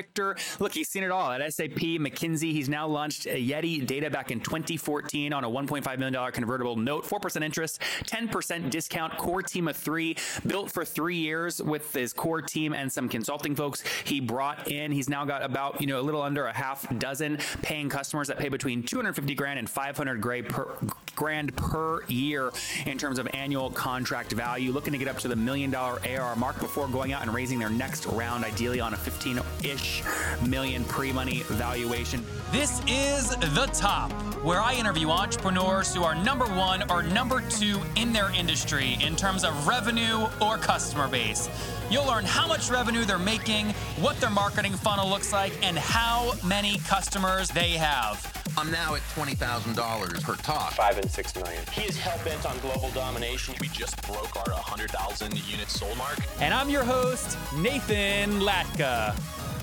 Victor, look, he's seen it all at SAP, McKinsey. He's now launched Yeti Data back in 2014 on a $1.5 million convertible note, 4% interest, 10% discount, core team of three, built for three years with his core team and some consulting folks he brought in. He's now got about, you know, a little under a half dozen paying customers that pay between 250 grand and 500 gray per, grand per year in terms of annual contract value. Looking to get up to the million dollar ARR mark before going out and raising their next round, ideally on a 15 ish million pre money valuation. This is The Top, where I interview entrepreneurs who are number one or number two in their industry in terms of revenue or customer base. You'll learn how much revenue they're making, what their marketing funnel looks like, and how many customers they have. I'm now at $20,000 per talk. Five and six million. He is hell bent on global domination. We just broke our 100,000 unit sold mark. And I'm your host, Nathan Latka.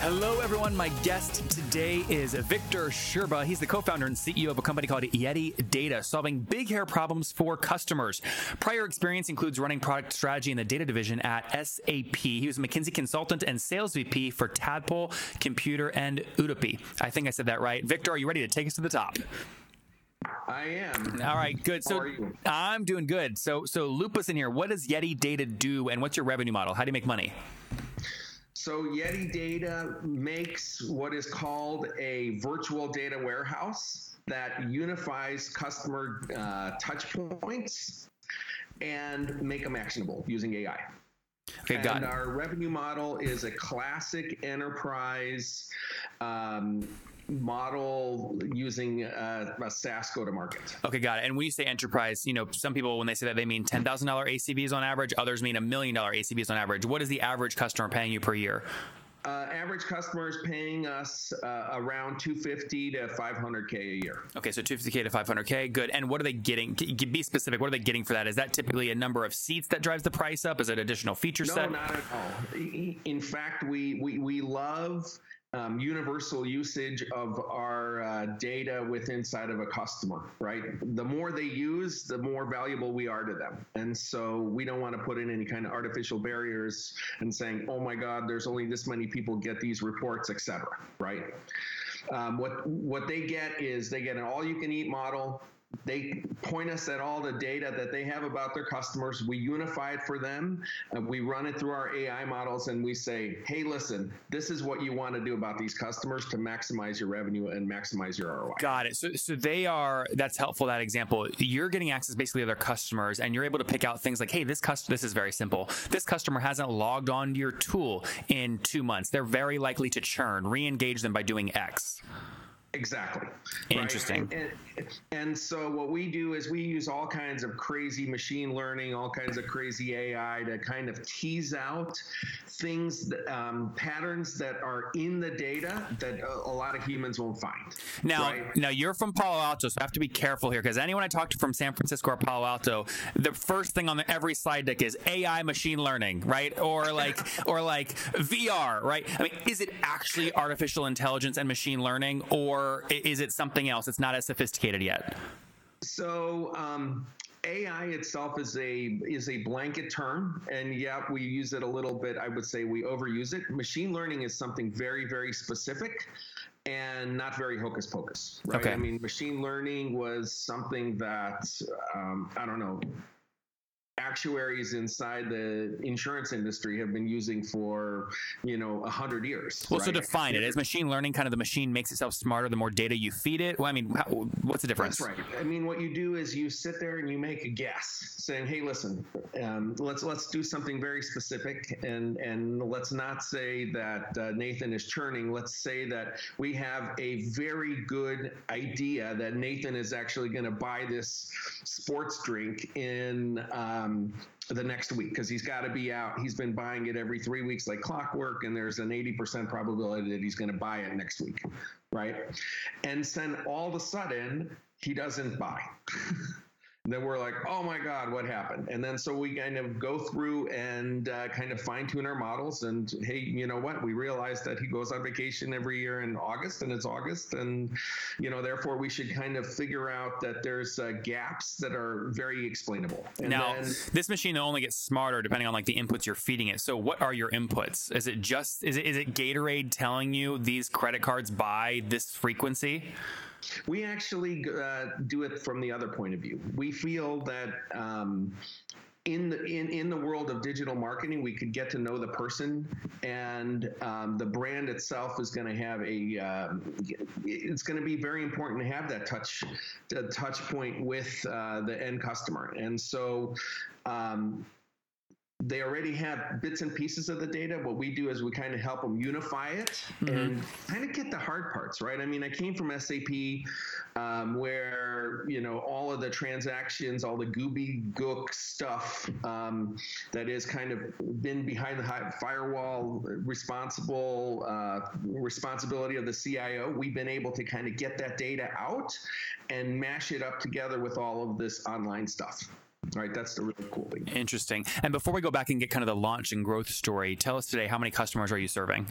Hello, everyone. My guest today is Victor Sherba. He's the co founder and CEO of a company called Yeti Data, solving big hair problems for customers. Prior experience includes running product strategy in the data division at SAP. He was a McKinsey consultant and sales VP for Tadpole, Computer, and Udemy. I think I said that right. Victor, are you ready to take us to the top? I am. All right, good. So I'm doing good. So so loop us in here. What does Yeti Data do, and what's your revenue model? How do you make money? So Yeti Data makes what is called a virtual data warehouse that unifies customer uh, touch points and make them actionable using AI. Okay, got and our revenue model is a classic enterprise um, model using uh, a SaaS go to market. Okay, got it. And when you say enterprise, you know, some people when they say that they mean ten thousand dollar ACVs on average. Others mean a million dollar ACVs on average. What is the average customer paying you per year? Uh, average customer is paying us uh, around 250 to 500k a year. Okay, so 250k to 500k, good. And what are they getting? Be specific. What are they getting for that? Is that typically a number of seats that drives the price up? Is it additional feature no, set? No, not at all. In fact, we we we love um, universal usage of our uh, data with inside of a customer, right? The more they use, the more valuable we are to them. And so we don't want to put in any kind of artificial barriers and saying, oh my God, there's only this many people get these reports, et cetera, right? Um, what what they get is they get an all-you-can-eat model they point us at all the data that they have about their customers. We unify it for them. we run it through our AI models and we say, hey, listen, this is what you want to do about these customers to maximize your revenue and maximize your ROI. Got it. So, so they are, that's helpful, that example. You're getting access basically to their customers and you're able to pick out things like, hey, this customer, this is very simple. This customer hasn't logged on to your tool in two months. They're very likely to churn, re engage them by doing X. Exactly. Interesting. Right? And, and, so what we do is we use all kinds of crazy machine learning, all kinds of crazy AI to kind of tease out things, that, um, patterns that are in the data that a, a lot of humans won't find. Now, right? now you're from Palo Alto, so I have to be careful here because anyone I talk to from San Francisco or Palo Alto, the first thing on the, every slide deck is AI machine learning, right? Or like, or like VR, right? I mean, is it actually artificial intelligence and machine learning, or or is it something else? It's not as sophisticated yet. So um, AI itself is a is a blanket term, and yeah, we use it a little bit. I would say we overuse it. Machine learning is something very very specific and not very hocus pocus. Right? Okay. I mean, machine learning was something that um, I don't know actuaries inside the insurance industry have been using for you know a hundred years. Well, so right? define it. Is machine learning kind of the machine makes itself smarter the more data you feed it? Well, I mean, how, what's the difference? That's right. I mean, what you do is you sit there and you make a guess, saying, "Hey, listen, um, let's let's do something very specific, and and let's not say that uh, Nathan is churning. Let's say that we have a very good idea that Nathan is actually going to buy this sports drink in." Um, the next week because he's got to be out. He's been buying it every three weeks like clockwork, and there's an 80% probability that he's going to buy it next week, right? And then all of a sudden, he doesn't buy. then we're like, oh my God, what happened? And then so we kind of go through and uh, kind of fine tune our models. And hey, you know what? We realized that he goes on vacation every year in August, and it's August, and you know, therefore we should kind of figure out that there's uh, gaps that are very explainable. And now, then, this machine only gets smarter depending on like the inputs you're feeding it. So, what are your inputs? Is it just is it is it Gatorade telling you these credit cards buy this frequency? We actually uh, do it from the other point of view. We feel that um, in the in, in the world of digital marketing, we could get to know the person, and um, the brand itself is going to have a. Um, it's going to be very important to have that touch, touch point with uh, the end customer, and so. Um, they already have bits and pieces of the data. What we do is we kind of help them unify it and kind of get the hard parts right. I mean, I came from SAP, um, where you know all of the transactions, all the gooby gook stuff um, that is kind of been behind the firewall, responsible uh, responsibility of the CIO. We've been able to kind of get that data out and mash it up together with all of this online stuff. Right, that's the really cool thing. Interesting. And before we go back and get kind of the launch and growth story, tell us today how many customers are you serving?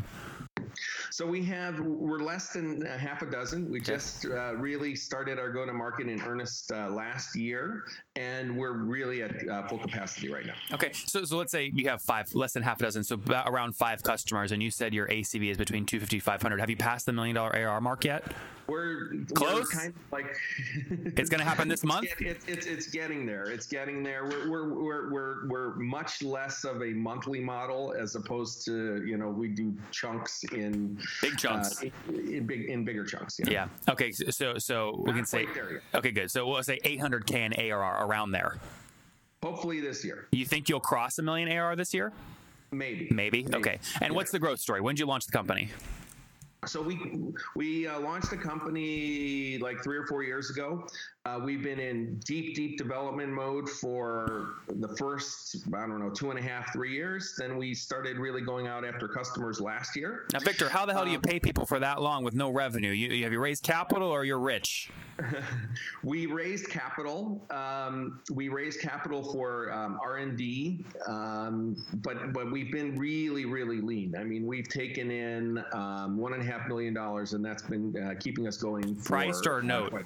So we have we're less than a half a dozen. We just uh, really started our go to market in earnest uh, last year, and we're really at uh, full capacity right now. Okay, so so let's say you have five, less than half a dozen, so about around five customers, and you said your ACV is between 250 500. Have you passed the million dollar ARR mark yet? We're Close? We're kind of like It's going to happen this month. It's, it's getting there. It's getting there. We're, we're, we're, we're, we're much less of a monthly model as opposed to, you know, we do chunks in Big chunks. uh, in, big, in bigger chunks. you know? Yeah. Okay. So so we can say there okay, good. So we'll say 800k in ARR around there. Hopefully this year. You think you'll cross a million ARR this year? Maybe. Maybe. Okay. And what's the growth story? When did you launch the company? So we we uh, launched the company like three or four years ago. Uh, we've been in deep, deep development mode for the first I don't know two and a half, three years. Then we started really going out after customers last year. Now, Victor, how the hell do you pay people for that long with no revenue? You, you- have you raised capital or you're rich? We raised capital. Um, we raised capital for um, R and D, um, but but we've been really really lean. I mean, we've taken in um, one and a half million dollars, and that's been uh, keeping us going. For, Priced or note? quite-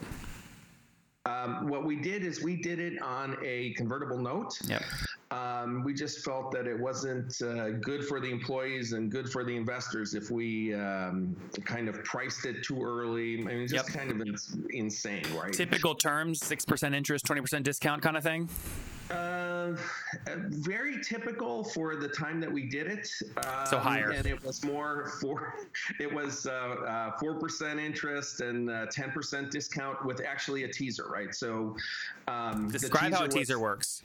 Um, what we did is we did it on a convertible note. Yep. Um, we just felt that it wasn't uh, good for the employees and good for the investors if we um, kind of priced it too early. I mean, it's just Yep. kind of ins- insane, right? Typical terms: six percent interest, twenty percent discount, kind of thing. Uh, very typical for the time that we did it. Um, So higher. and it was more for it was four percent interest and ten percent discount with actually a teaser, right? So um, Describe how a was- teaser works.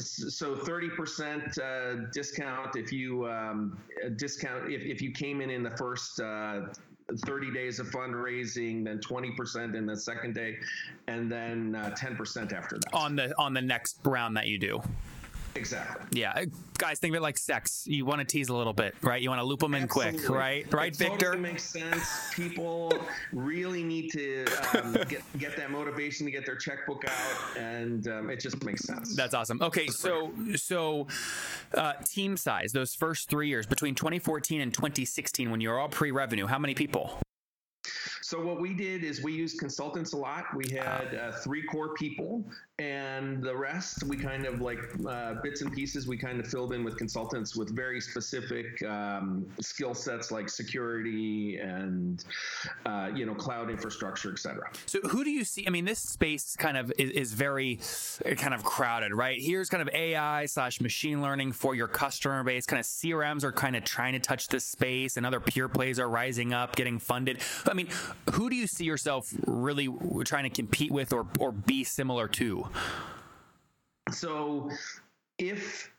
so 30% uh, discount if you um, discount if, if you came in in the first uh, 30 days of fundraising then 20% in the second day and then uh, 10% after that On the on the next round that you do. Exactly Yeah, guys, think of it like sex. You want to tease a little bit, right? You want to loop them in quick, right? Right, it Victor? Totally makes sense. People really need to um, get get that motivation to get their checkbook out, and um, it just makes sense. That's awesome. Okay, so so uh, team size those first three years between 2014 and 2016 when you're all pre-revenue, how many people? So what we did is we used consultants a lot. We had uh, three core people, and the rest we kind of like uh, bits and pieces. We kind of filled in with consultants with very specific um, skill sets like security and uh, you know cloud infrastructure, etc. So who do you see? I mean, this space kind of is, is very uh, kind of crowded, right? Here's kind of AI slash machine learning for your customer base. Kind of CRMs are kind of trying to touch this space, and other pure plays are rising up, getting funded. I mean, who do you see yourself really trying to compete with or or be similar to? So if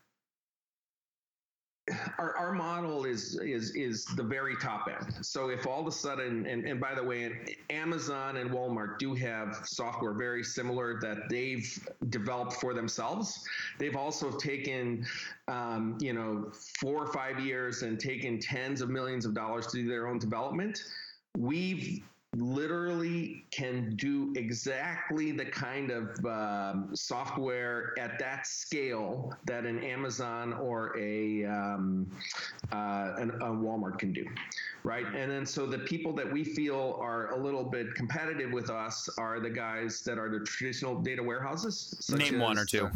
our, our model is is is the very top end. So if all of a sudden, and, and by the way, Amazon and Walmart do have software very similar that they've developed for themselves. They've also taken, um, you know, four or five years and taken tens of millions of dollars to do their own development. We've literally can do exactly the kind of um, software at that scale that an Amazon or a, um, uh, an, a Walmart can do, right? And then so the people that we feel are a little bit competitive with us are the guys that are the traditional data warehouses. Name one or two.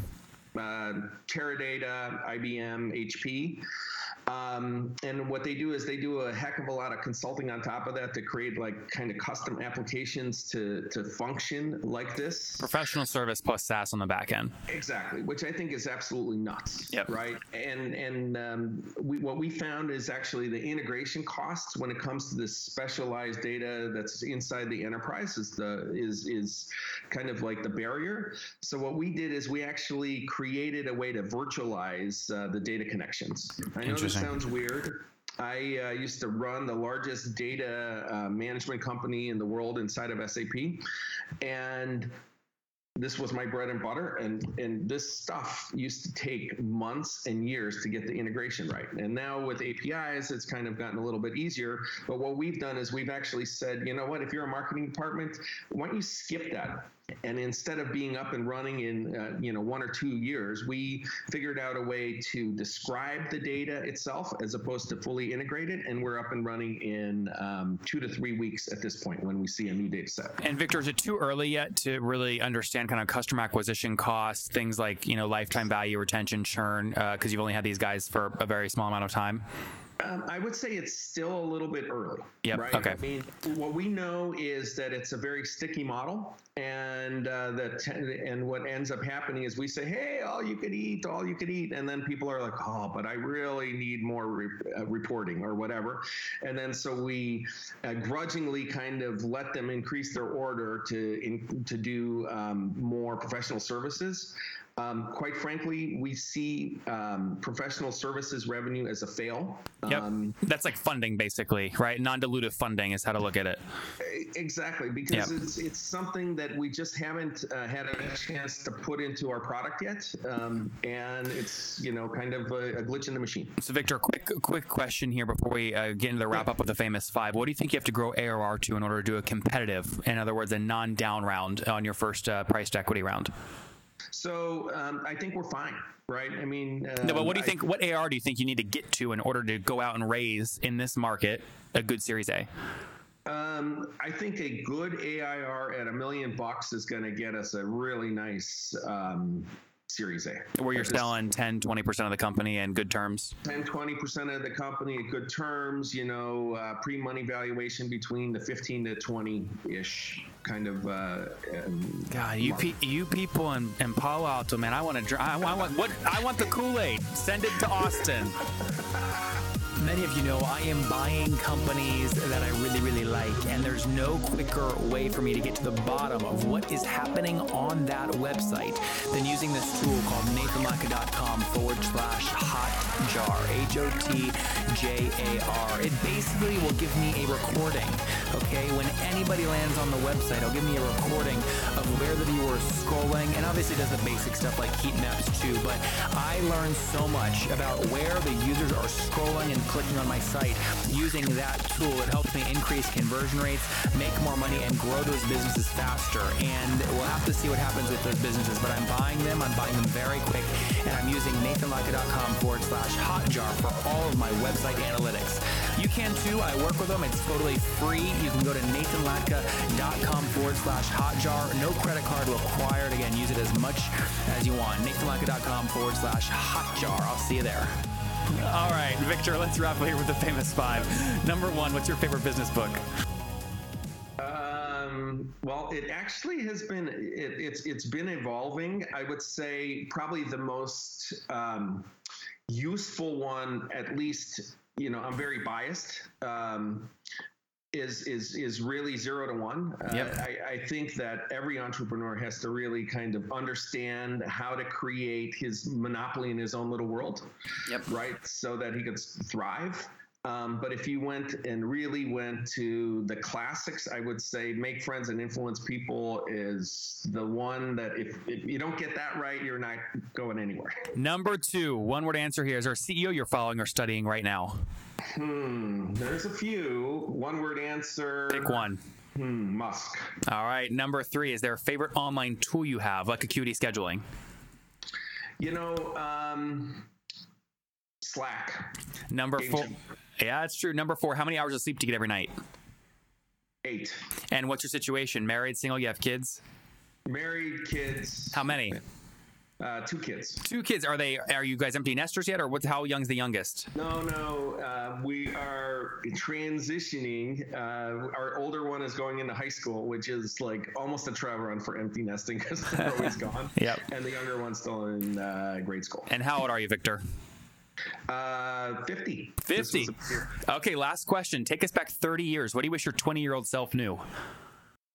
Uh, Teradata, IBM, HP. Um, and what they do is they do a heck of a lot of consulting on top of that to create like kind of custom applications to to function like this. Professional service plus SaaS on the back end. Exactly, which I think is absolutely nuts. Yep. Right. And and um, we, what we found is actually the integration costs when it comes to this specialized data that's inside the enterprise is the is is kind of like the barrier. So what we did is we actually created a way to virtualize uh, the data connections. I know sounds weird. I uh, used to run the largest data uh, management company in the world inside of SAP, and this was my bread and butter and and this stuff used to take months and years to get the integration right. And now with apis it's kind of gotten a little bit easier. But what we've done is we've actually said you know what? If you're a marketing department why don't you skip that? And instead of being up and running in uh, you know one or two years we figured out a way to describe the data itself as opposed to fully integrate it. And we're up and running in um, two to three weeks at this point when we see a new data set. And victor is it too early yet to really understand kind of customer acquisition costs things like you know lifetime value retention churn because uh, you've only had these guys for a very small amount of time um, I would say it's still a little bit early. Yeah. Right. Okay. I mean, what we know is that it's a very sticky model, and uh, that and what ends up happening is we say, "Hey, all you could eat, all you could eat," and then people are like, "Oh, but I really need more re- uh, reporting or whatever," and then so we uh, grudgingly kind of let them increase their order to in, to do um, more professional services. Um, quite frankly, we see um, professional services revenue as a fail. Yep. Um, That's like funding, basically, right? Non dilutive funding is how to look at it. Exactly, because yep. it's, it's something that we just haven't uh, had a chance to put into our product yet. Um, and it's, you know, kind of a, a, glitch in the machine. So, Victor, quick quick question here before we uh, get into the wrap up of the famous five. What do you think you have to grow ARR to in order to do a competitive, in other words, a non down round on your first uh, priced equity round? So um, I think we're fine, right? I mean, um, no, but what do you think? what AR do you think you need to get to in order to go out and raise in this market a good Series A? Um, I think a good ARR at a million bucks is going to get us a really nice um, Series A. Where you're selling 10, 20% of the company in good terms? 10, 20% of the company at good terms, you know, uh, pre money valuation between the 15 to 20 ish kind of. Uh, um, God, you pe- you people in, in Palo Alto, man, I want to. I, I want what? I want the Kool Aid. Send it to Austin. Many of you know I am buying companies that I really, really like, and there's no quicker way for me to get to the bottom of what is happening on that website than using this tool called nathanlatka.com forward slash hotjar, H O T J A R. It basically will give me a recording, okay? When anybody lands on the website, it'll give me a recording of where the viewer is scrolling, and obviously does the basic stuff like heat maps too, but I learned so much about where the users are scrolling and clicking on my site. Using that tool, it helps me increase conversion rates, make more money, and grow those businesses faster. And we'll have to see what happens with those businesses, but I'm buying them. I'm buying them very quick, and I'm using nathanlatka.com forward slash hotjar for all of my website analytics. You can too. I work with them. It's totally free. You can go to nathanlatka.com forward slash hotjar. No credit card required. Again, use it as much as you want. nathanlatka.com forward slash hotjar. I'll see you there. All right, Victor, let's wrap up here with the famous five. Number one, what's your favorite business book? Um, well, it actually has been it, it's it's been evolving. I would say probably the most um, useful one, at least you know, I'm very biased. Um, is is is really zero to one. Uh, Yep. I, I think that every entrepreneur has to really kind of understand how to create his monopoly in his own little world, Yep. right? So that he could thrive. Um, but if you went and really went to the classics, I would say make friends and influence people is the one that if, if you don't get that right, you're not going anywhere. Number two, one word answer here. Is there a CEO you're following or studying right now? Hmm, there's a few. One word answer. Pick one. Hmm, Musk. All right. Number three, is there a favorite online tool you have, like Acuity Scheduling? You know, um, Slack. Number Game four. Yeah, that's true. Number four, how many hours of sleep do you get every night? Eight. And what's your situation? Married, single, you have kids? Married, kids. How many? Uh, two kids. Two kids. Are they are you guys empty nesters yet or what's how young's the youngest? No, no. Uh, we are transitioning. Uh, our older one is going into high school, which is like almost a travel run for empty nesting because they're always gone. Yep. And the younger one's still in uh, grade school. And how old are you, Victor? Uh, 50. 50. was a year. Okay, last question. Take us back 30 years. What do you wish your 20 year old self knew?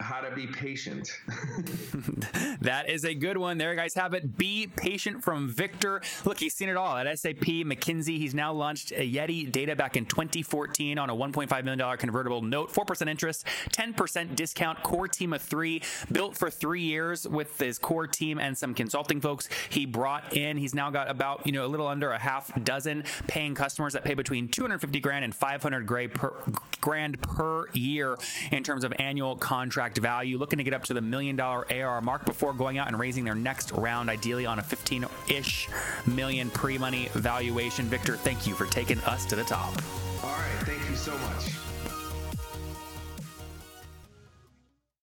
How to be patient. That is a good one. There, you guys have it. Be patient from Victor. Look, he's seen it all at SAP, McKinsey. He's now launched a Yeti data back in 2014 on a $1.5 million convertible note, 4% interest, 10% discount, core team of three, built for three years with his core team and some consulting folks he brought in. He's now got about, you know, a little under a half dozen paying customers that pay between 250 grand and 500 grand per, grand per year in terms of annual contract value. Looking to get up to the million dollar ARR mark before going out and raising their next round, ideally on a 15 ish million pre money valuation. Victor, thank you for taking us to the top. All right. Thank you so much.